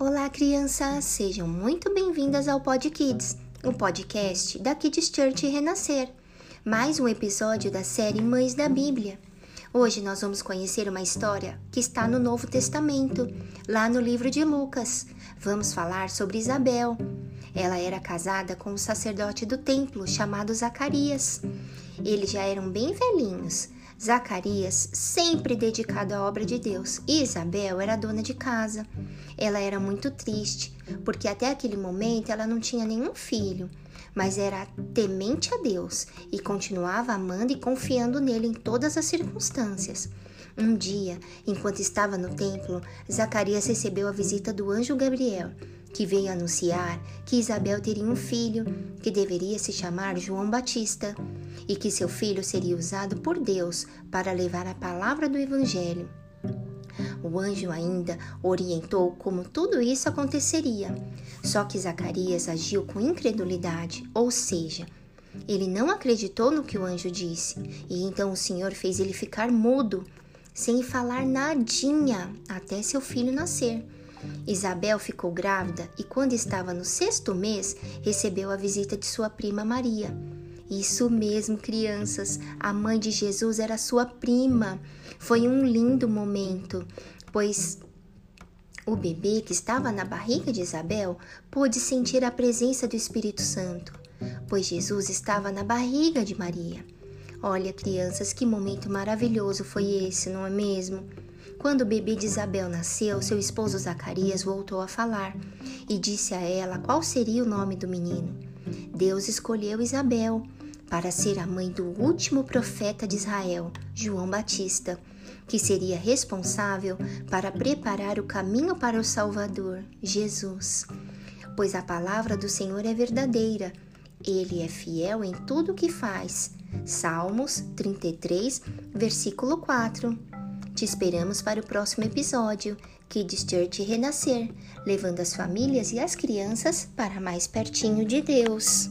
Olá, crianças! Sejam muito bem-vindas ao Pod Kids, o podcast da Kids Church Renascer. Mais um episódio da série Mães da Bíblia. Hoje nós vamos conhecer uma história que está no Novo Testamento, lá no livro de Lucas. Vamos falar sobre Isabel. Ela era casada com um sacerdote do templo chamado Zacarias. Eles já eram bem velhinhos. Zacarias, sempre dedicado à obra de Deus, e Isabel era dona de casa. Ela era muito triste, porque até aquele momento ela não tinha nenhum filho, mas era temente a Deus e continuava amando e confiando nele em todas as circunstâncias. Um dia, enquanto estava no templo, Zacarias recebeu a visita do anjo Gabriel que veio anunciar que Isabel teria um filho que deveria se chamar João Batista e que seu filho seria usado por Deus para levar a palavra do Evangelho. O anjo ainda orientou como tudo isso aconteceria. Só que Zacarias agiu com incredulidade, ou seja, ele não acreditou no que o anjo disse, e então o Senhor fez ele ficar mudo, sem falar nadinha, até seu filho nascer. Isabel ficou grávida e, quando estava no sexto mês, recebeu a visita de sua prima Maria. Isso mesmo, crianças, a mãe de Jesus era sua prima. Foi um lindo momento, pois o bebê que estava na barriga de Isabel pôde sentir a presença do Espírito Santo, pois Jesus estava na barriga de Maria. Olha, crianças, que momento maravilhoso foi esse, não é mesmo? Quando o bebê de Isabel nasceu, seu esposo Zacarias voltou a falar e disse a ela qual seria o nome do menino. Deus escolheu Isabel para ser a mãe do último profeta de Israel, João Batista, que seria responsável para preparar o caminho para o Salvador, Jesus. Pois a palavra do Senhor é verdadeira, ele é fiel em tudo o que faz. Salmos 33, versículo 4. Te esperamos para o próximo episódio, Kids Church Renascer, levando as famílias e as crianças para mais pertinho de Deus.